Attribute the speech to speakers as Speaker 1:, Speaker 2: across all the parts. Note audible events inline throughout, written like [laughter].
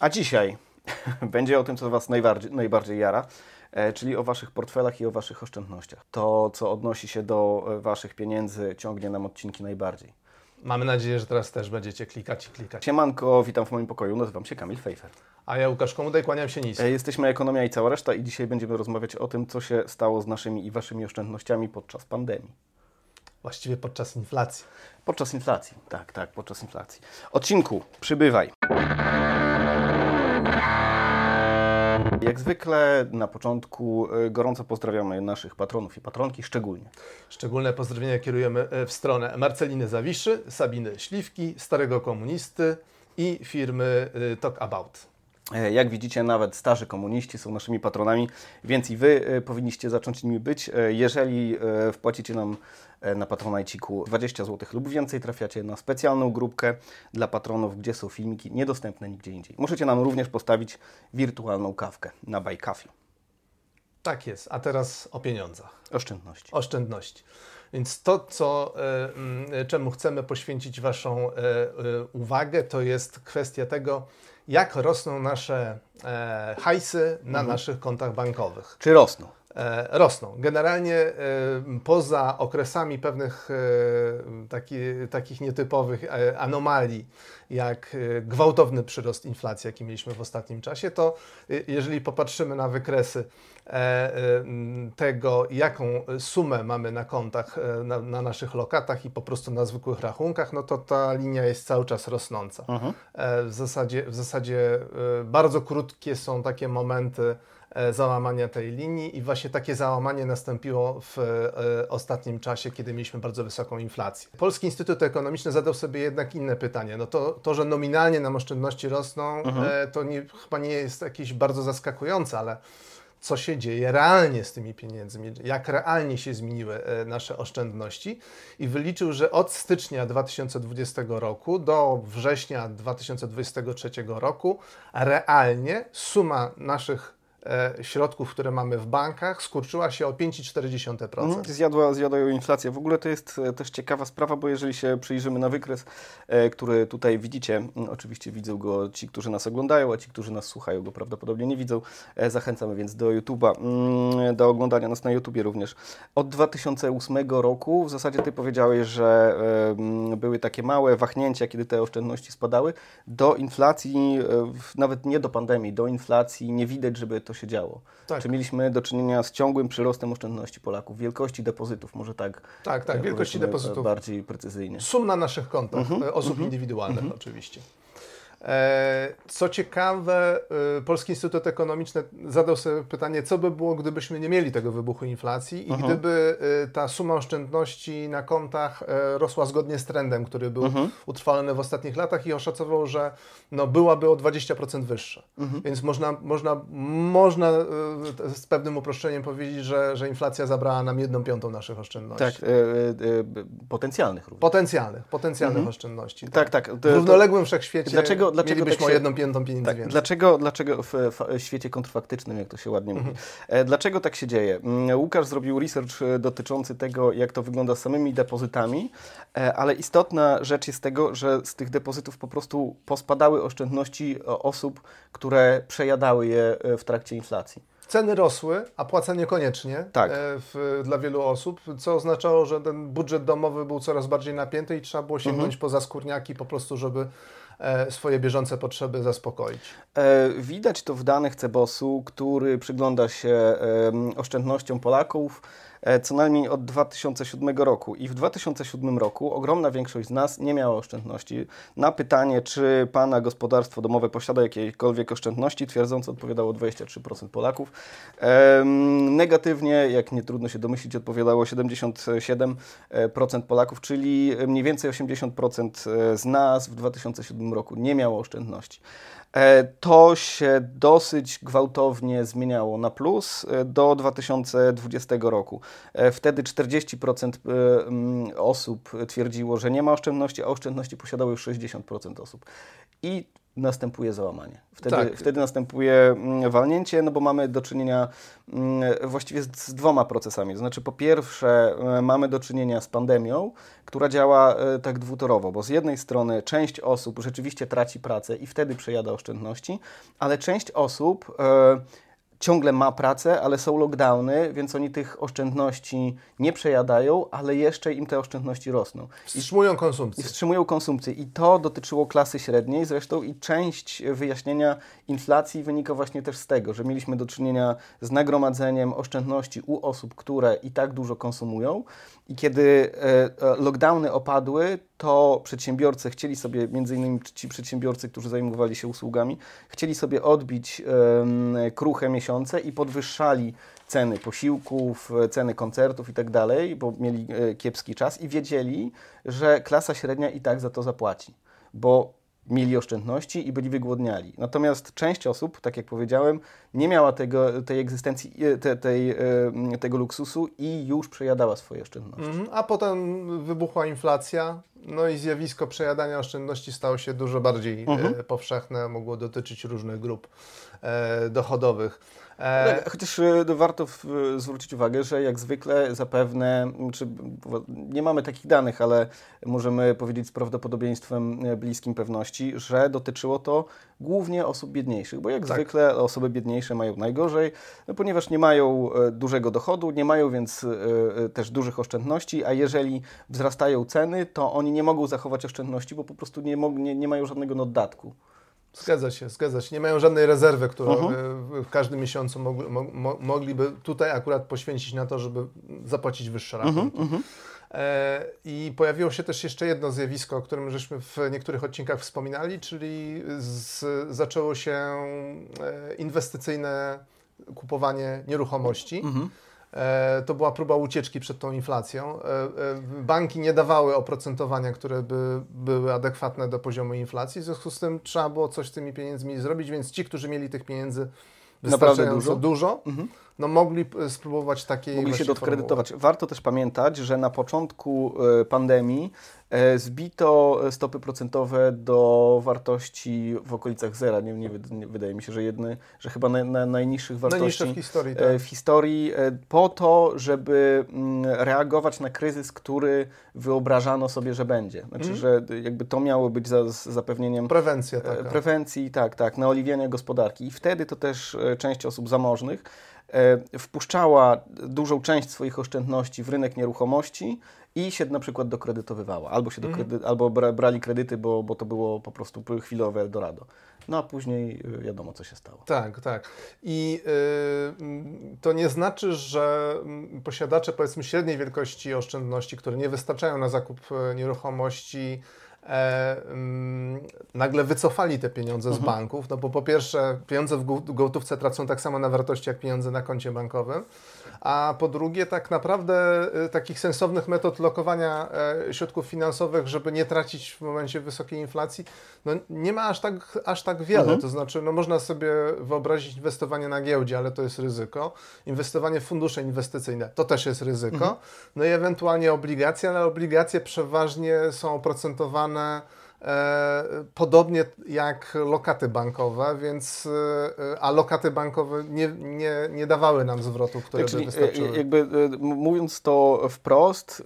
Speaker 1: A dzisiaj [laughs] będzie o tym, co Was najbardziej, najbardziej jara, e, czyli o Waszych portfelach i o Waszych oszczędnościach. To, co odnosi się do e, Waszych pieniędzy, ciągnie nam odcinki najbardziej.
Speaker 2: Mamy nadzieję, że teraz też będziecie klikać i klikać.
Speaker 1: Siemanko, witam w moim pokoju, nazywam się Kamil Fejfer.
Speaker 2: A ja Łukasz Komudaj, kłaniam się nisko.
Speaker 1: E, Jesteśmy Ekonomia i cała reszta i dzisiaj będziemy rozmawiać o tym, co się stało z naszymi i Waszymi oszczędnościami podczas pandemii.
Speaker 2: Właściwie podczas inflacji.
Speaker 1: Podczas inflacji, tak, tak, podczas inflacji. Odcinku, przybywaj. Jak zwykle na początku y, gorąco pozdrawiamy naszych patronów i patronki szczególnie.
Speaker 2: Szczególne pozdrowienia kierujemy e, w stronę Marceliny Zawiszy, Sabiny Śliwki, Starego Komunisty i firmy e, Talk About.
Speaker 1: E, Jak widzicie, nawet starzy komuniści są naszymi patronami, więc i Wy e, powinniście zacząć nimi być. E, Jeżeli wpłacicie nam na Patronajciku 20 zł lub więcej, trafiacie na specjalną grupkę dla patronów, gdzie są filmiki niedostępne nigdzie indziej. Możecie nam również postawić wirtualną kawkę na Coffee.
Speaker 2: Tak jest. A teraz o pieniądzach.
Speaker 1: Oszczędności.
Speaker 2: Oszczędności. Więc to, co, czemu chcemy poświęcić Waszą uwagę, to jest kwestia tego, jak rosną nasze e, hajsy na naszych kontach bankowych.
Speaker 1: Czy rosną?
Speaker 2: e, rosną. Generalnie e, poza okresami pewnych e, taki, takich nietypowych e, anomalii, jak e, gwałtowny przyrost inflacji, jaki mieliśmy w ostatnim czasie, to e, jeżeli popatrzymy na wykresy tego, jaką sumę mamy na kontach, e, na, na naszych lokatach i po prostu na zwykłych rachunkach, no to ta linia jest cały czas rosnąca. E, W zasadzie, w zasadzie e, bardzo krótkie są takie momenty e, załamania tej linii i właśnie takie załamanie nastąpiło w e, ostatnim czasie, kiedy mieliśmy bardzo wysoką inflację. Polski Instytut Ekonomiczny zadał sobie jednak inne pytanie. No to, to że nominalnie nam oszczędności rosną, e, to nie, chyba nie jest jakieś bardzo zaskakujące, ale co się dzieje realnie z tymi pieniędzmi, jak realnie się zmieniły e, nasze oszczędności. I wyliczył, że od stycznia 2020 roku do września 2023 roku realnie suma naszych środków, które mamy w bankach, skurczyła się o 5,4%.
Speaker 1: Mhm, Zjadła, zjadła ją inflacja. W ogóle to jest e, też ciekawa sprawa, bo jeżeli się przyjrzymy na wykres, e, który tutaj widzicie, m, oczywiście widzą go ci, którzy nas oglądają, a ci, którzy nas słuchają, go prawdopodobnie nie widzą. E, Zachęcamy więc do YouTube'a, mm, do oglądania nas na YouTubie również. Od 2008 roku w zasadzie Ty powiedziałeś, że e, m, były takie małe wahnięcia, kiedy te oszczędności spadały. Do inflacji, e, nawet nie do pandemii, do inflacji nie widać, żeby to się działo.
Speaker 2: Tak.
Speaker 1: Czy mieliśmy do czynienia z ciągłym przyrostem oszczędności Polaków, wielkości depozytów, może tak,
Speaker 2: Tak, tak, wielkości depozytów.
Speaker 1: bardziej precyzyjnie.
Speaker 2: Sum na naszych kontach,
Speaker 1: Mhm,
Speaker 2: e, osób indywidualnych oczywiście. E, Co ciekawe, e, Polski Instytut Ekonomiczny zadał sobie pytanie, co by było, gdybyśmy nie mieli tego wybuchu inflacji i
Speaker 1: Mhm.
Speaker 2: gdyby e, ta suma oszczędności na kontach rosła zgodnie z trendem, który był
Speaker 1: Mhm.
Speaker 2: utrwalony w ostatnich latach i oszacował, że no, byłaby o 20% wyższa.
Speaker 1: Mhm.
Speaker 2: Więc można, można, można z pewnym uproszczeniem powiedzieć, że, że inflacja zabrała nam jedną piątą naszych oszczędności.
Speaker 1: Tak, e, e, potencjalnych również.
Speaker 2: Potencjalnych, potencjalnych oszczędności.
Speaker 1: Tak, tak. To-
Speaker 2: w równolegle wszechświecie
Speaker 1: Dlaczego- dlaczego
Speaker 2: mielibyśmy
Speaker 1: tak się-
Speaker 2: jedną piątą pieniędzy
Speaker 1: Tak, dlaczego, dlaczego w fa- świecie kontrfaktycznym, jak to się ładnie mówi, e, dlaczego tak się dzieje? Mm, Łukasz zrobił research e, dotyczący tego, jak to wygląda z samymi depozytami, e, ale istotna rzecz jest tego, że z tych depozytów po prostu pospadały oszczędności osób, które przejadały je w trakcie inflacji.
Speaker 2: Ceny rosły, a płaca niekoniecznie
Speaker 1: Tak.
Speaker 2: w, dla wielu osób, co oznaczało, że ten budżet domowy był coraz bardziej napięty i trzeba było sięgnąć
Speaker 1: Mhm.
Speaker 2: po zaskórniaki po prostu, żeby swoje bieżące potrzeby zaspokoić.
Speaker 1: E, Widać to w danych Cebosu, który przygląda się oszczędnościom Polaków e, co najmniej od 2007 roku. I w 2007 roku ogromna większość z nas nie miała oszczędności. Na pytanie, czy Pana gospodarstwo domowe posiada jakiekolwiek oszczędności, twierdząco odpowiadało 23% Polaków. Negatywnie, jak nie trudno się domyślić, odpowiadało 77% Polaków, czyli mniej więcej 80% z nas w 2007 roku nie miało oszczędności. E, To się dosyć gwałtownie zmieniało na plus e, do 2020 roku. E, Wtedy 40% e, mm, osób twierdziło, że nie ma oszczędności, a oszczędności posiadało już 60% osób. I następuje załamanie. Wtedy, tak. wtedy następuje mm, walnięcie, no bo mamy do czynienia mm, właściwie z dwoma procesami. To znaczy, po pierwsze, e, mamy do czynienia z pandemią, która działa e, tak dwutorowo, bo z jednej strony część osób rzeczywiście traci pracę i wtedy przejada oszczędności, ale część osób ciągle ma pracę, ale są lockdowny, więc oni tych oszczędności nie przejadają, ale jeszcze im te oszczędności rosną.
Speaker 2: Wstrzymują konsumpcję.
Speaker 1: I wstrzymują konsumpcję. I to dotyczyło klasy średniej zresztą i część wyjaśnienia inflacji wynika właśnie też z tego, że mieliśmy do czynienia z nagromadzeniem oszczędności u osób, które i tak dużo konsumują i kiedy e, e, lockdowny opadły, to przedsiębiorcy chcieli sobie, między innymi ci przedsiębiorcy, którzy zajmowali się usługami, chcieli sobie odbić kruche miesiące i podwyższali ceny posiłków, ceny koncertów i tak dalej, bo mieli e, kiepski czas i wiedzieli, że klasa średnia i tak za to zapłaci. Bo mieli oszczędności i byli wygłodniali. Natomiast część osób, tak jak powiedziałem, nie miała tego, tej egzystencji, e, te, tej, e, tego luksusu i już przejadała swoje oszczędności. Mm,
Speaker 2: a potem wybuchła inflacja, no i zjawisko przejadania oszczędności stało się dużo bardziej mhm. powszechne, mogło dotyczyć różnych grup dochodowych.
Speaker 1: E... Chociaż e, warto w, zwrócić uwagę, że jak zwykle zapewne, czy nie mamy takich danych, ale możemy powiedzieć z prawdopodobieństwem e, bliskim pewności, że dotyczyło to głównie osób biedniejszych, bo jak tak. zwykle osoby biedniejsze mają najgorzej, no, ponieważ nie mają dużego dochodu, nie mają więc też dużych oszczędności, a jeżeli wzrastają ceny, to oni nie mogą zachować oszczędności, bo po prostu nie, nie, nie mają żadnego dodatku.
Speaker 2: Zgadza się, zgadza się. Nie mają żadnej rezerwy, którą uh mhm. -huh. w każdym miesiącu mogli, mo, mogliby tutaj akurat poświęcić na to, żeby zapłacić wyższe mhm, rachunki. Uh -huh, uh -huh. E, I pojawiło się też jeszcze jedno zjawisko, o którym żeśmy w niektórych odcinkach wspominali, czyli z, zaczęło się e, inwestycyjne kupowanie nieruchomości. Mhm. E, to była próba ucieczki przed tą inflacją. E, e, banki nie dawały oprocentowania, które by były adekwatne do poziomu inflacji, w związku z tym trzeba było coś z tymi pieniędzmi zrobić, więc ci, którzy mieli tych pieniędzy wystarczająco dużo, dużo mhm. no mogli spróbować takiej
Speaker 1: Mogli się dokredytować. Warto też pamiętać, że na początku pandemii zbito stopy procentowe do wartości w okolicach zera. Nie, nie, nie wydaje mi się, że jedny, że chyba na, na najniższych wartości
Speaker 2: w historii,
Speaker 1: e, tak. w historii, e, po to, żeby mm, reagować na kryzys, który wyobrażano sobie, że będzie. Znaczy, mm. że jakby to miało być za, zapewnieniem
Speaker 2: Prewencja taka.
Speaker 1: prewencji, tak, tak, naoliwiania gospodarki. I wtedy to też część osób zamożnych wpuszczała dużą część swoich oszczędności w rynek nieruchomości i się na przykład dokredytowywała. Albo, się dokredy, mm. albo brali kredyty, bo, bo to było po prostu chwilowe Eldorado. No a później y, wiadomo, co się stało.
Speaker 2: Tak, tak. I yy, to nie znaczy, że mm, posiadacze powiedzmy średniej wielkości oszczędności, które nie wystarczają na zakup e, nieruchomości, e, mm, nagle wycofali te pieniądze z mhm. banków, no bo po pierwsze pieniądze w gotówce tracą tak samo na wartości jak pieniądze na koncie bankowym, a po drugie tak naprawdę y, takich sensownych metod lokowania e, środków finansowych, żeby nie tracić w momencie wysokiej inflacji, no nie ma aż tak, aż tak wiele. Mhm. To znaczy, no można sobie wyobrazić inwestowanie na giełdzie, ale to jest ryzyko. Inwestowanie w fundusze inwestycyjne, to też jest ryzyko. Mhm. No i ewentualnie obligacje, ale obligacje przeważnie są oprocentowane podobnie jak lokaty bankowe, więc e, a lokaty bankowe nie, nie, nie dawały nam zwrotu, które Czyli, by e, wystarczyły.
Speaker 1: Jakby mówiąc to wprost,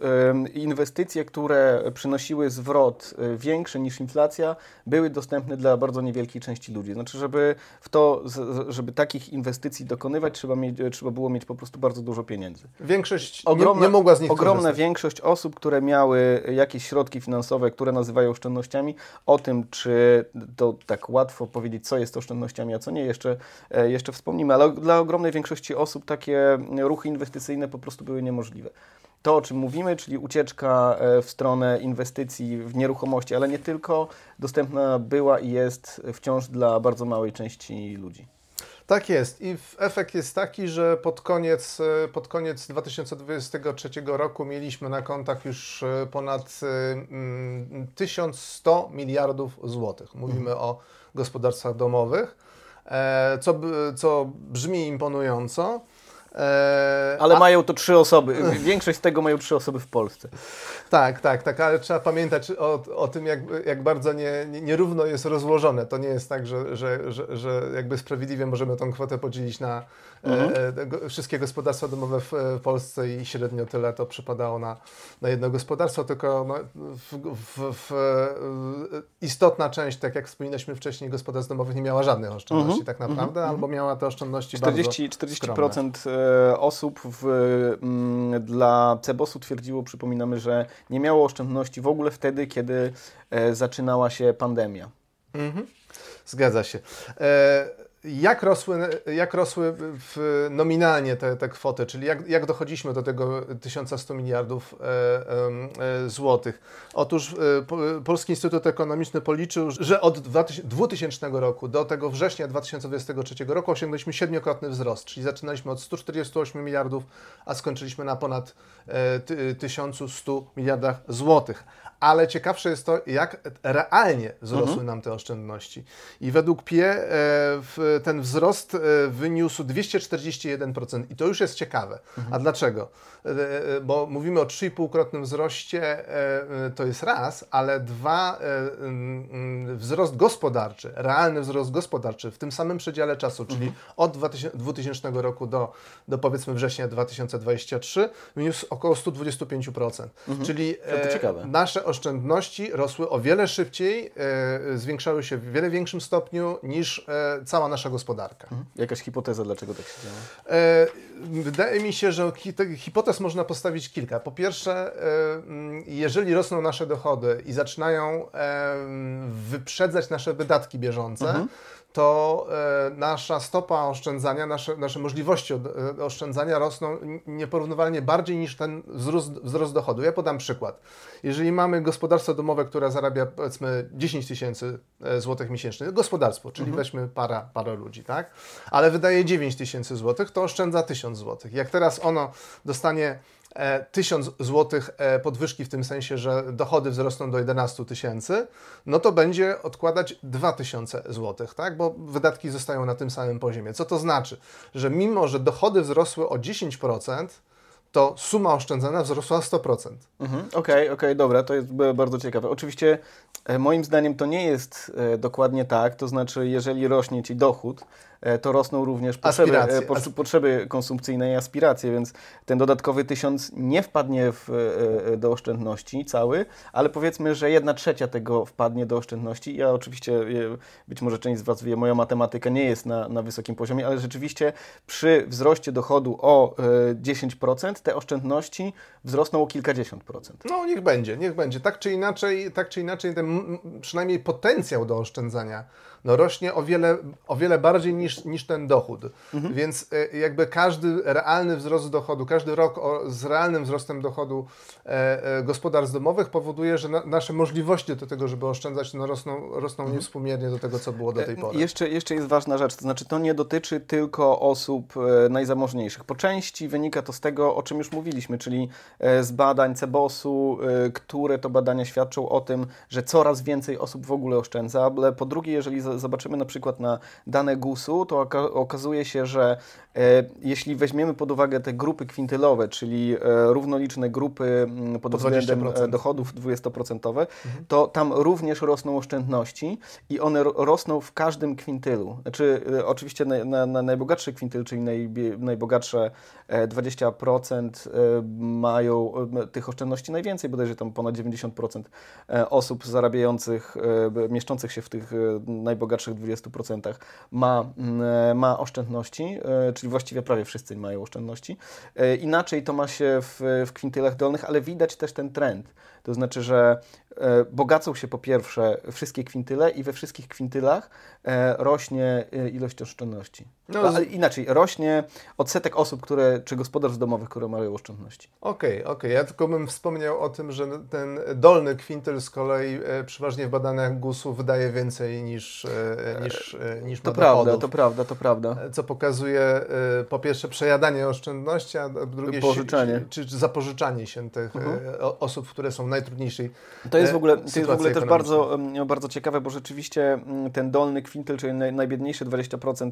Speaker 1: inwestycje, które przynosiły zwrot większy niż inflacja, były dostępne dla bardzo niewielkiej części ludzi. Znaczy, żeby w to, żeby takich inwestycji dokonywać, trzeba, mieć, trzeba było mieć po prostu bardzo dużo pieniędzy.
Speaker 2: Większość ogromna, nie, nie mogła z nich
Speaker 1: Ogromna
Speaker 2: korzystać.
Speaker 1: większość osób, które miały jakieś środki finansowe, które nazywają oszczędnościami, o tym, czy to tak łatwo powiedzieć, co jest oszczędnościami, a co nie, jeszcze, e, jeszcze wspomnimy, ale dla ogromnej większości osób takie ruchy inwestycyjne po prostu były niemożliwe to, o czym mówimy, czyli ucieczka e, w stronę inwestycji w nieruchomości, ale nie tylko, dostępna była i jest wciąż dla bardzo małej części ludzi.
Speaker 2: Tak jest i efekt jest taki, że pod koniec, e, pod koniec 2023 roku mieliśmy na kontach już e, ponad 1100 mm, miliardów złotych. Mówimy o gospodarstwach domowych, e, co, co brzmi imponująco.
Speaker 1: E, ale a... mają to trzy osoby. [laughs] Większość z tego mają trzy osoby w Polsce.
Speaker 2: Tak, tak, tak, ale trzeba pamiętać o, o tym, jak, jak bardzo nie, nie, nierówno jest rozłożone. To nie jest tak, że, że, że, że jakby sprawiedliwie możemy tą kwotę podzielić na mhm. e, wszystkie gospodarstwa domowe w, w, Polsce i średnio tyle to przypadało na, na jedno gospodarstwo, tylko no, w, w, istotna część, tak jak wspominaliśmy wcześniej, gospodarstw domowych nie miała żadnych oszczędności mhm. tak naprawdę, mhm. albo miała te oszczędności 40,
Speaker 1: bardzo 40% e, osób w, m, dla Cebosu twierdziło, przypominamy, że nie miało oszczędności w ogóle wtedy, kiedy e, zaczynała się pandemia. Mhm.
Speaker 2: Zgadza się. E jak rosły, jak rosły w, nominalnie te, te kwoty, czyli jak, jak dochodziliśmy do tego 1100 miliardów e, e, złotych? Otóż e, Polski Instytut Ekonomiczny policzył, że od 2000 roku do tego września 2023 roku osiągnęliśmy siedmiokrotny wzrost, czyli zaczynaliśmy od 148 miliardów, a skończyliśmy na ponad e, 1100 miliardach złotych ale ciekawsze jest to, jak realnie wzrosły mhm. nam te oszczędności. I według PIE e, ten wzrost e, wyniósł 241% i to już jest ciekawe. Mhm. A dlaczego? E, bo mówimy o 3,5-krotnym wzroście, to jest raz, ale dwa, wzrost gospodarczy, realny wzrost gospodarczy w tym samym przedziale czasu, czyli mhm. od 2000 roku do, do powiedzmy września 2023 wyniósł około 125%. Mhm. Czyli nasze oszczędności rosły o wiele szybciej, e, zwiększały się w wiele większym stopniu niż e, cała nasza gospodarka. Mhm.
Speaker 1: Jakaś hipoteza, dlaczego tak się dzieje?
Speaker 2: E, wydaje mi się, że hipotez można postawić kilka. Po pierwsze, jeżeli rosną nasze dochody i zaczynają wyprzedzać nasze wydatki bieżące, mhm to e, nasza stopa oszczędzania, nasze, nasze możliwości e, oszczędzania rosną nieporównywalnie bardziej niż ten wzrost, wzrost dochodu. Ja podam przykład. Jeżeli mamy gospodarstwo domowe, które zarabia powiedzmy 10 tysięcy e, złotych miesięcznie, gospodarstwo, czyli mhm. weźmy para, para ludzi, tak? Ale wydaje 9 tysięcy złotych, to oszczędza 1000 złotych. Jak teraz ono dostanie 1000 e, zł e, podwyżki w tym sensie, że dochody wzrosną do 11 tysięcy, no to będzie odkładać 2000 zł, tak? bo wydatki zostają na tym samym poziomie. Co to znaczy? Że mimo, że dochody wzrosły o 10%, to suma oszczędzana wzrosła o 100%. Okej,
Speaker 1: mhm, okej, okay, okay, dobra, to jest bardzo ciekawe. Oczywiście e, moim zdaniem to nie jest dokładnie tak, to znaczy jeżeli rośnie Ci dochód, to rosną również potrzeby, e, potrzeby konsumpcyjne i aspiracje, więc ten dodatkowy tysiąc nie wpadnie w, e, do oszczędności cały, ale powiedzmy, że jedna trzecia tego wpadnie do oszczędności. Ja oczywiście, być może część z Was wie, moja matematyka nie jest na, na wysokim poziomie, ale rzeczywiście przy wzroście dochodu o 10% te oszczędności wzrosną o kilkadziesiąt procent.
Speaker 2: No niech będzie, niech będzie. Tak czy inaczej, tak czy inaczej ten przynajmniej potencjał do oszczędzania no rośnie o wiele, o wiele bardziej niż, niż ten dochód. Mhm. Więc e, jakby każdy realny wzrost dochodu, każdy rok o, z realnym wzrostem dochodu e, e, gospodarstw domowych powoduje, że na, nasze możliwości do tego, żeby oszczędzać, no rosną, rosną mhm. niewspółmiernie do tego, co było do tej pory.
Speaker 1: Jeszcze, jeszcze jest ważna rzecz, to znaczy to nie dotyczy tylko osób najzamożniejszych. Po części wynika to z tego, o czym już mówiliśmy, czyli z badań CEBOS-u, które to badania świadczą o tym, że coraz więcej osób w ogóle oszczędza, ale po drugie, jeżeli zobaczymy na przykład na dane GUS-u, to okazuje się, że e, jeśli weźmiemy pod uwagę te grupy kwintylowe, czyli e, równoliczne grupy mm, pod względem e, dochodów 20%, mhm. to tam również rosną oszczędności i one rosną w każdym kwintylu. Znaczy, oczywiście na, na, na najbogatszy kwintyl, czyli naj, najbogatsze 20% mają tych oszczędności najwięcej, bodajże tam ponad 90% osób zarabiających, mieszczących się w tych najbogatszych bogatszych 20% ma, mm, ma oszczędności, e, czyli właściwie prawie wszyscy mają oszczędności. E, inaczej to ma się w, w kwintylach dolnych, ale widać też ten trend. To znaczy, że e, bogacą się po pierwsze wszystkie kwintyle i we wszystkich kwintylach e, rośnie e, ilość oszczędności. No, inaczej, rośnie odsetek osób, które, czy gospodarstw domowych, które mają oszczędności.
Speaker 2: Okej, okay, okej. Okay. Ja tylko bym wspomniał o tym, że ten dolny kwintyl z kolei przeważnie w badaniach GUS-u wydaje więcej niż, niż, niż
Speaker 1: To prawda, to prawda, to prawda.
Speaker 2: Co pokazuje po pierwsze przejadanie oszczędności, a po drugie
Speaker 1: pożyczanie.
Speaker 2: Czy, czy zapożyczanie się tych mhm. osób, które są najtrudniejszej
Speaker 1: To jest w ogóle, to jest w ogóle też bardzo, bardzo ciekawe, bo rzeczywiście mm, ten dolny kwintyl, czyli najbiedniejsze 20%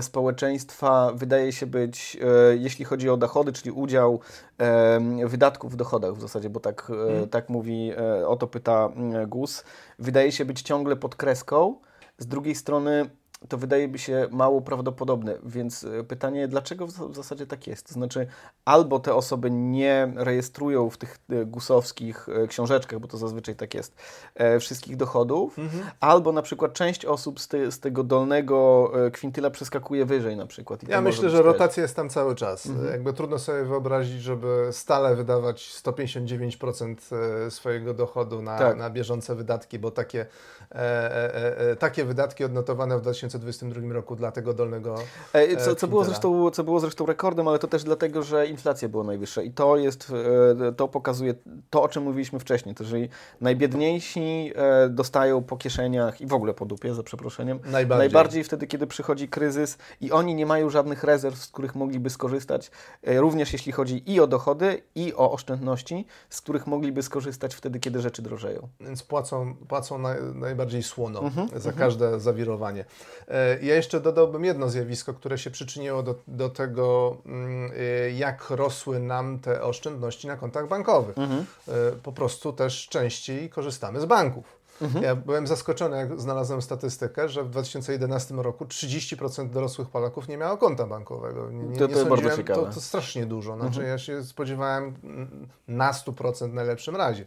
Speaker 1: społeczeństwa wydaje się być, e, jeśli chodzi o dochody, czyli udział wydatków w dochodach w zasadzie, bo tak, hmm. tak mówi, e, o to pyta mm, GUS, wydaje się być ciągle pod kreską. Z drugiej strony to wydaje mi się mało prawdopodobne, więc e, pytanie, dlaczego w zasadzie tak jest? To znaczy, albo te osoby nie rejestrują w tych e, gusowskich e, książeczkach, bo to zazwyczaj tak jest, wszystkich dochodów, mhm. albo na przykład część osób z, te, z, tego dolnego kwintyla przeskakuje wyżej na przykład.
Speaker 2: ja myślę, że rotacja jest tam cały czas. Mhm. Jakby trudno sobie wyobrazić, żeby stale wydawać 159% swojego dochodu na, tak. na bieżące wydatki, bo takie, e, e, takie wydatki odnotowane w 2000 2022 roku dla tego dolnego.
Speaker 1: E, co, co, było zresztą, co było zresztą rekordem, ale to też dlatego, że inflacja była najwyższa i to jest, e, to pokazuje to, o czym mówiliśmy wcześniej, to jeżeli najbiedniejsi e, dostają po kieszeniach i w ogóle po dupie, za przeproszeniem, najbardziej. najbardziej wtedy, kiedy przychodzi kryzys i oni nie mają żadnych rezerw, z których mogliby skorzystać, również jeśli chodzi i o dochody, i o oszczędności, z których mogliby skorzystać wtedy, kiedy rzeczy drożeją.
Speaker 2: Więc płacą, płacą naj, najbardziej słono mhm, za mhm. każde zawirowanie. E, ja jeszcze dodałbym jedno zjawisko, które się przyczyniło do, do tego, mm, e, jak rosły nam te oszczędności na kontach bankowych. Mhm. E, po prostu też częściej korzystamy z banków. Mhm. Ja byłem zaskoczony, jak znalazłem statystykę, że w 2011 roku 30% dorosłych Polaków nie miało konta bankowego. Nie, nie,
Speaker 1: to, to, bardzo ciekawe.
Speaker 2: To, to strasznie dużo. Znaczy, mhm. Ja się spodziewałem na 100% w najlepszym razie.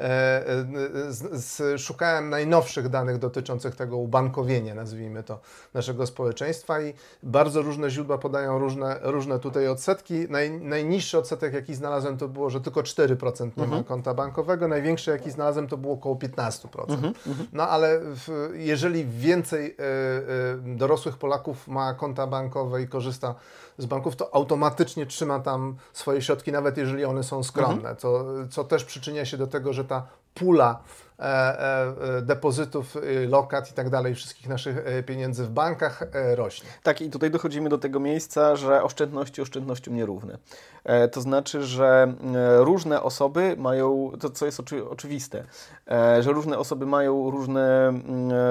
Speaker 2: E, e, z, z, szukałem najnowszych danych dotyczących tego ubankowienia, nazwijmy to, naszego społeczeństwa i bardzo różne źródła podają różne, różne tutaj odsetki. Naj, najniższy odsetek, jaki znalazłem, to było, że tylko 4% nie mhm. ma konta bankowego, największy, jaki znalazłem, to było około 15%. Mhm. mhm. No ale w, jeżeli więcej y, y, dorosłych Polaków ma konta bankowe i korzysta z banków, to automatycznie trzyma tam swoje środki, nawet jeżeli one są skromne, mhm. co, co też przyczynia się do tego, że ta pula E, e, depozytów, y, lokat i tak dalej, wszystkich naszych e, pieniędzy w bankach rośnie.
Speaker 1: Tak, i tutaj dochodzimy do tego miejsca, że oszczędności oszczędnościom nierówne. To znaczy, że różne osoby mają, to co jest oczy, oczywiste, że różne osoby mają różne,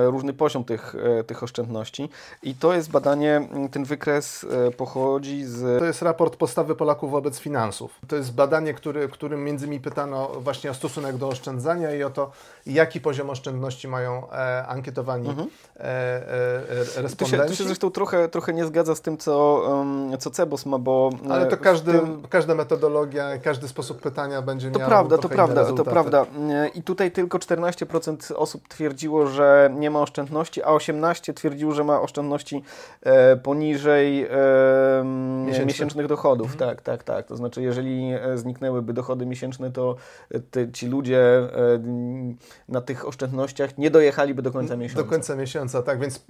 Speaker 1: różny poziom tych, tych oszczędności i to jest badanie, ten wykres pochodzi z...
Speaker 2: To jest raport postawy Polaków wobec finansów. To jest badanie, który, którym między innymi pytano właśnie o stosunek do oszczędzania i o to, jaki poziom oszczędności mają e, ankietowani mhm. e, e, respondenci. To
Speaker 1: się, to się zresztą trochę, trochę nie zgadza z tym, co, um, co Cebos ma, bo...
Speaker 2: E, Ale to każdy, tym... każda metodologia, każdy sposób pytania będzie
Speaker 1: to
Speaker 2: miał
Speaker 1: prawda, To prawda, to prawda. I tutaj tylko 14% osób twierdziło, że nie ma oszczędności, a 18% twierdziło, że ma oszczędności e, poniżej e, miesięcznych dochodów. Mhm. Tak, tak, tak. To znaczy, jeżeli e, zniknęłyby dochody miesięczne, to te, ci ludzie na tych oszczędnościach nie dojechaliby do końca miesiąca.
Speaker 2: Do końca miesiąca, tak, więc y,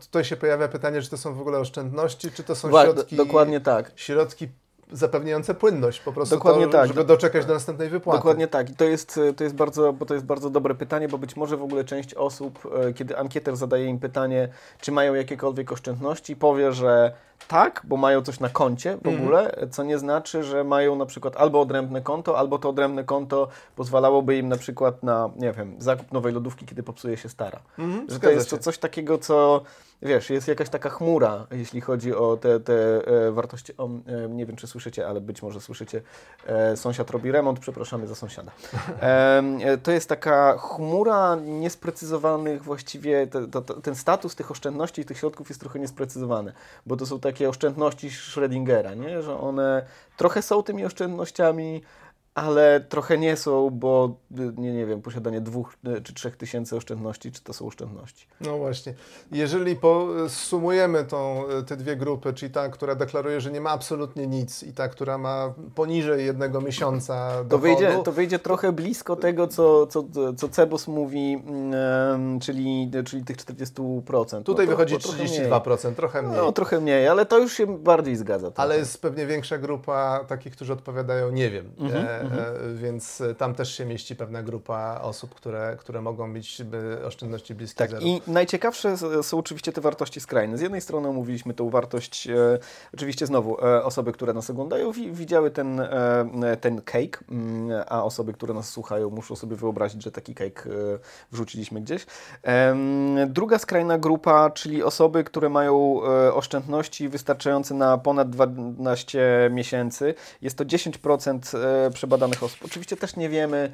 Speaker 2: tutaj się pojawia pytanie, czy to są w ogóle oszczędności, czy to są środki...
Speaker 1: Dokładnie tak.
Speaker 2: Środki zapewniające płynność po prostu, Dokładnie to, tak. żeby doczekać do następnej wypłaty.
Speaker 1: Dokładnie tak. I to jest, to, jest bardzo, bo to jest bardzo dobre pytanie, bo być może w ogóle część osób, e, kiedy ankieter zadaje im pytanie, czy mają jakiekolwiek oszczędności, powie, że tak, bo mają coś na koncie w ogóle, mm. co nie znaczy, że mają na przykład albo odrębne konto, albo to odrębne konto pozwalałoby im na przykład na, nie wiem, zakup nowej lodówki, kiedy popsuje się stara. Mm, że to jest to coś takiego, co wiesz, jest jakaś taka chmura, jeśli chodzi o te, te e, wartości. O, e, nie wiem, czy słyszycie, ale być może słyszycie, e, sąsiad robi remont, przepraszamy za sąsiada. [laughs] E, to jest taka chmura niesprecyzowanych właściwie, te, ten status tych oszczędności i tych środków jest trochę niesprecyzowany, bo to są takie oszczędności Schrödingera, nie? że one trochę są tymi oszczędnościami, ale trochę nie są, bo nie, nie wiem, posiadanie dwóch e, czy trzech tysięcy oszczędności, czy to są oszczędności.
Speaker 2: No właśnie. Jeżeli sumujemy tą, e, te dwie grupy, czyli ta, która deklaruje, że nie ma absolutnie nic i ta, która ma poniżej jednego miesiąca to dochodu,
Speaker 1: wyjdzie, to wyjdzie trochę blisko tego, co, co, co Cebos mówi, czyli, czyli tych 40%.
Speaker 2: Tutaj no, wychodzi 32%, mniej. trochę mniej.
Speaker 1: No, trochę mniej, ale to już się bardziej zgadza. Trochę.
Speaker 2: Ale jest pewnie większa grupa takich, którzy odpowiadają nie wiem. Mhm. E, mhm. więc tam też się mieści pewna grupa osób, które, które mogą mieć oszczędności bliskie
Speaker 1: tak,
Speaker 2: zero.
Speaker 1: I najciekawsze są oczywiście te wartości skrajne. Z jednej strony mówiliśmy tą wartość, e, oczywiście znowu e, osoby, które nas oglądają, wi widziały ten, e, ten cake, mm, a osoby, które nas słuchają, muszą sobie wyobrazić, że taki cake e, wrzuciliśmy gdzieś. druga skrajna grupa, czyli osoby, które mają e, oszczędności wystarczające na ponad 12 miesięcy. Jest to 10% e, przebadanych osób. Oczywiście też nie wiemy,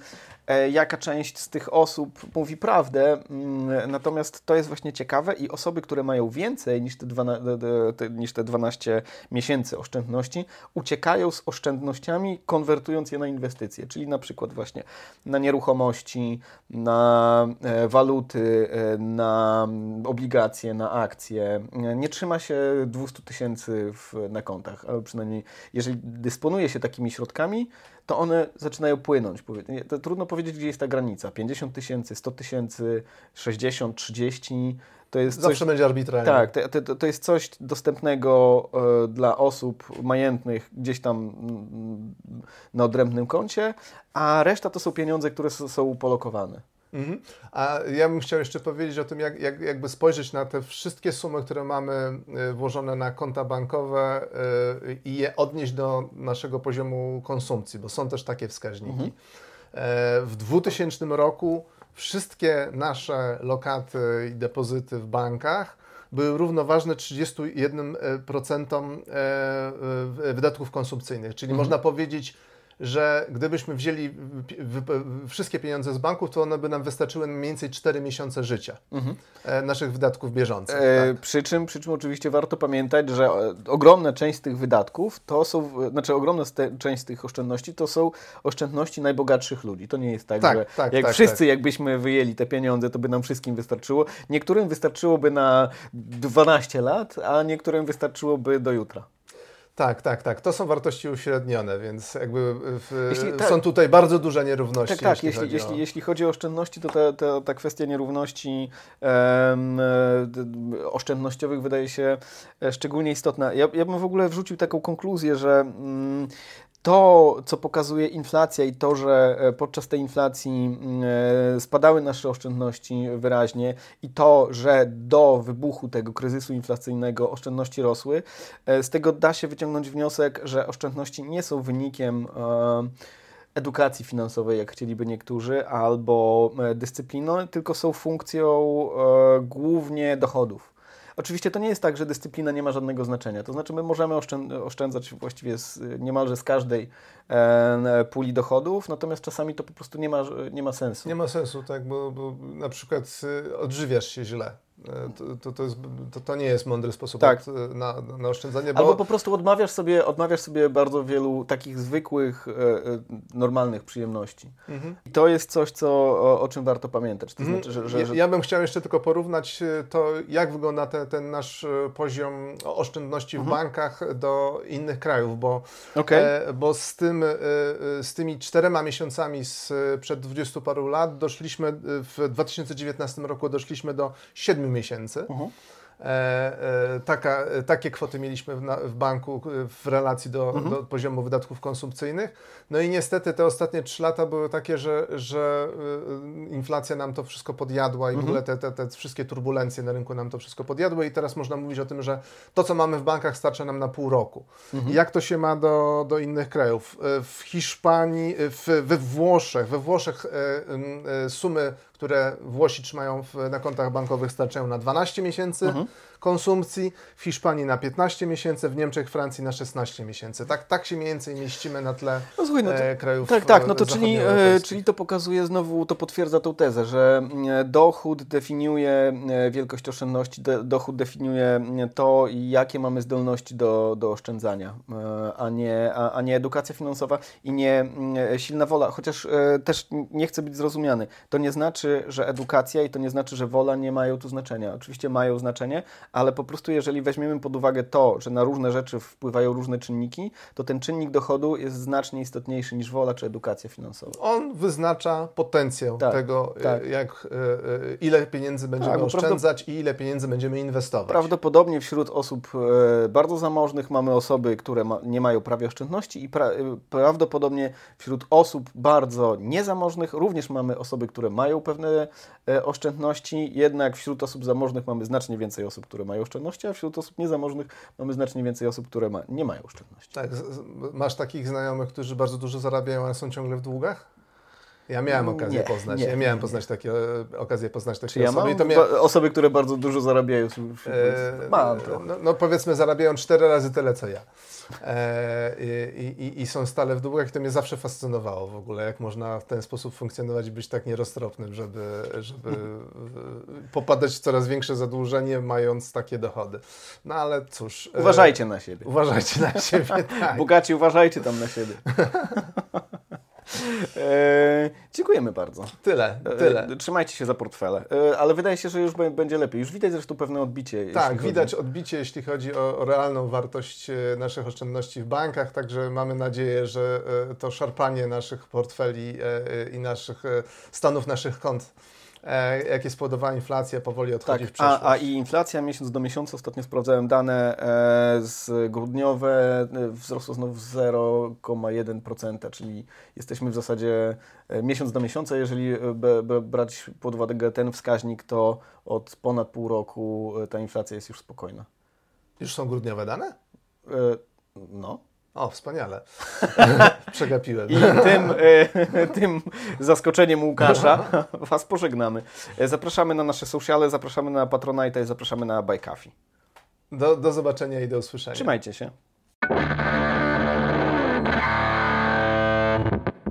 Speaker 1: jaka część z tych osób mówi prawdę, mm, natomiast to jest właśnie ciekawe i osoby, które mają więcej niż te 12, niż te 12 miesięcy oszczędności, uciekają z oszczędnościami, konwertując je na inwestycje, czyli na przykład właśnie na nieruchomości, na e, waluty, e, na obligacje, na akcje. Nie trzyma się 200 tysięcy na kontach, ale przynajmniej jeżeli dysponuje się takimi środkami, to one zaczynają płynąć. To trudno powiedzieć, gdzie jest ta granica. 50 tysięcy, 100 tysięcy, 60, 30. To jest
Speaker 2: Zawsze
Speaker 1: coś,
Speaker 2: będzie arbitralnie.
Speaker 1: Tak, to, to, to, jest coś dostępnego e, dla osób majętnych gdzieś tam mm, na odrębnym koncie, a reszta to są pieniądze, które są polokowane. Mhm.
Speaker 2: A ja bym chciał jeszcze powiedzieć o tym, jak, jak, jakby spojrzeć na te wszystkie sumy, które mamy e, włożone na konta bankowe yy, i je odnieść do naszego poziomu konsumpcji, bo są też takie wskaźniki. Mhm. Yy, w 2000 roku wszystkie nasze lokaty i depozyty w bankach były równoważne 31% wydatków konsumpcyjnych, czyli mhm. można powiedzieć że gdybyśmy wzięli wszystkie pieniądze z banków, to one by nam wystarczyły mniej więcej 4 miesiące życia mhm. E, naszych wydatków bieżących. E,
Speaker 1: tak. przy, czym, przy czym oczywiście warto pamiętać, że e, ogromna część z tych wydatków to są, znaczy ogromna część z tych oszczędności to są oszczędności najbogatszych ludzi. To nie jest tak, tak że tak, jak tak, wszyscy tak. jakbyśmy wyjęli te pieniądze, to by nam wszystkim wystarczyło. Niektórym wystarczyłoby na 12 lat, a niektórym wystarczyłoby do jutra.
Speaker 2: Tak, tak, tak. To są wartości uśrednione, więc jakby w, jeśli, tak, są tutaj bardzo duże nierówności.
Speaker 1: Tak, tak. Jeśli, jeśli, jeśli, o... jeśli chodzi o oszczędności, to ta, ta, ta kwestia nierówności um, oszczędnościowych wydaje się e, szczególnie istotna. Ja, ja bym w ogóle wrzucił taką konkluzję, że um, to, co pokazuje inflacja i to, że e, podczas tej inflacji e, spadały nasze oszczędności wyraźnie i to, że do wybuchu tego kryzysu inflacyjnego oszczędności rosły, e, z tego da się wyciągnąć wniosek, że oszczędności nie są wynikiem edukacji finansowej, jak chcieliby niektórzy, albo dyscypliny, tylko są funkcją głównie dochodów. Oczywiście to nie jest tak, że dyscyplina nie ma żadnego znaczenia. To znaczy, my możemy oszczędzać właściwie z, niemalże z każdej e, puli dochodów, natomiast czasami to po prostu nie ma, nie ma sensu.
Speaker 2: Nie ma sensu, tak, bo, bo na przykład y, odżywiasz się źle to, to, to, jest, to, to, nie jest mądry sposób tak. na, na oszczędzanie.
Speaker 1: Bo... Albo po prostu odmawiasz sobie, odmawiasz sobie bardzo wielu takich zwykłych, e, e, normalnych przyjemności. Mhm. I to jest coś, co, o, o czym warto pamiętać. To mhm. znaczy, że, że,
Speaker 2: że... Ja bym chciał jeszcze tylko porównać to, jak wygląda te, ten nasz poziom oszczędności mhm. w bankach do innych krajów, bo, okay. e, bo z, tym, e, z tymi czterema miesiącami sprzed 20 paru lat doszliśmy, w 2019 roku doszliśmy do 7 miesięcy. Uh -huh. E, e, taka, takie kwoty mieliśmy w, w banku w relacji do, mhm. do, poziomu wydatków konsumpcyjnych. No i niestety te ostatnie trzy lata były takie, że, że y, inflacja nam to wszystko podjadła i mhm. w ogóle te, te, te wszystkie turbulencje na rynku nam to wszystko podjadły i teraz można mówić o tym, że to, co mamy w bankach starcza nam na pół roku. Mhm. Jak to się ma do, do innych krajów? E, w Hiszpanii, w, we Włoszech, we Włoszech sumy które Włosi trzymają w, na kontach bankowych starczają na 12 miesięcy mhm. Konsumpcji, w Hiszpanii na 15 miesięcy, w Niemczech, Francji na 16 miesięcy. Tak, tak się mniej więcej mieścimy na tle no, słuchaj, no to, e, krajów
Speaker 1: Tak, tak, no to czyli, e, czyli to pokazuje znowu, to potwierdza tą tezę, że e, dochód definiuje wielkość oszczędności, dochód definiuje to, jakie mamy zdolności do, do oszczędzania, a nie, a, a nie edukacja finansowa i nie silna wola, chociaż też nie chcę być zrozumiany. To nie znaczy, że edukacja i to nie znaczy, że wola nie mają tu znaczenia. Oczywiście mają znaczenie, ale po prostu jeżeli weźmiemy pod uwagę to, że na różne rzeczy wpływają różne czynniki, to ten czynnik dochodu jest znacznie istotniejszy niż wola czy edukacja finansowa.
Speaker 2: On wyznacza potencjał
Speaker 1: Tak,
Speaker 2: tego, e,
Speaker 1: tak.
Speaker 2: jak, e, e, ile pieniędzy będziemy
Speaker 1: Tak,
Speaker 2: oszczędzać i ile pieniędzy będziemy inwestować.
Speaker 1: Prawdopodobnie wśród osób bardzo zamożnych mamy osoby, które ma, nie mają prawie oszczędności i pra, prawdopodobnie wśród osób bardzo niezamożnych również mamy osoby, które mają pewne oszczędności, jednak wśród osób zamożnych mamy znacznie więcej osób, które mają oszczędności, a wśród osób niezamożnych mamy znacznie więcej osób, które ma, nie mają oszczędności.
Speaker 2: Tak, masz takich znajomych, którzy bardzo dużo zarabiają, ale są ciągle w długach? Ja miałem okazję
Speaker 1: Nie,
Speaker 2: poznać.
Speaker 1: nie,
Speaker 2: ja miałem poznać takie, e, okazję poznać takie
Speaker 1: Czy ja
Speaker 2: osoby.
Speaker 1: mam
Speaker 2: mia-
Speaker 1: osoby, które bardzo dużo zarabiają?
Speaker 2: E,
Speaker 1: Mam
Speaker 2: no, no powiedzmy zarabiają cztery razy tyle, co ja. E, i, i, I są stale w długach i to mnie zawsze fascynowało w ogóle, jak można w ten sposób funkcjonować i być tak nieroztropnym, żeby, żeby popadać w coraz większe zadłużenie, mając takie dochody. No ale cóż. e,
Speaker 1: Uważajcie na siebie.
Speaker 2: Uważajcie na siebie, [laughs] tak.
Speaker 1: Bogaci, uważajcie tam na siebie. [laughs] e, dziękujemy bardzo.
Speaker 2: Tyle, tyle.
Speaker 1: E, trzymajcie się za portfele. E, ale wydaje się, że już będzie lepiej. Już widać zresztą pewne odbicie.
Speaker 2: Tak,
Speaker 1: chodzi-
Speaker 2: widać odbicie, jeśli chodzi o, o realną wartość naszych oszczędności w bankach, także mamy nadzieję, że to szarpanie naszych portfeli i naszych stanów naszych kont, e, jakie spowodowała inflacja, powoli odchodzi
Speaker 1: Tak,
Speaker 2: w przeszłość.
Speaker 1: a, a i inflacja miesiąc do miesiąca, ostatnio sprawdzałem dane e, z grudniowe, e, wzrosło znowu z 0,1%, czyli jesteśmy w zasadzie e, miesiąc do miesiąca, jeżeli e, be, be, brać pod uwagę ten wskaźnik, to od ponad pół roku ta inflacja jest już spokojna.
Speaker 2: Już są grudniowe dane?
Speaker 1: E, no.
Speaker 2: O, wspaniale. [laughs] Przegapiłem.
Speaker 1: I tym, e, [laughs] tym zaskoczeniem Łukasza [laughs] Was pożegnamy. E, Zapraszamy na nasze sociale, zapraszamy na Patronite i zapraszamy na Coffee.
Speaker 2: Do, do zobaczenia i do usłyszenia.
Speaker 1: Trzymajcie się.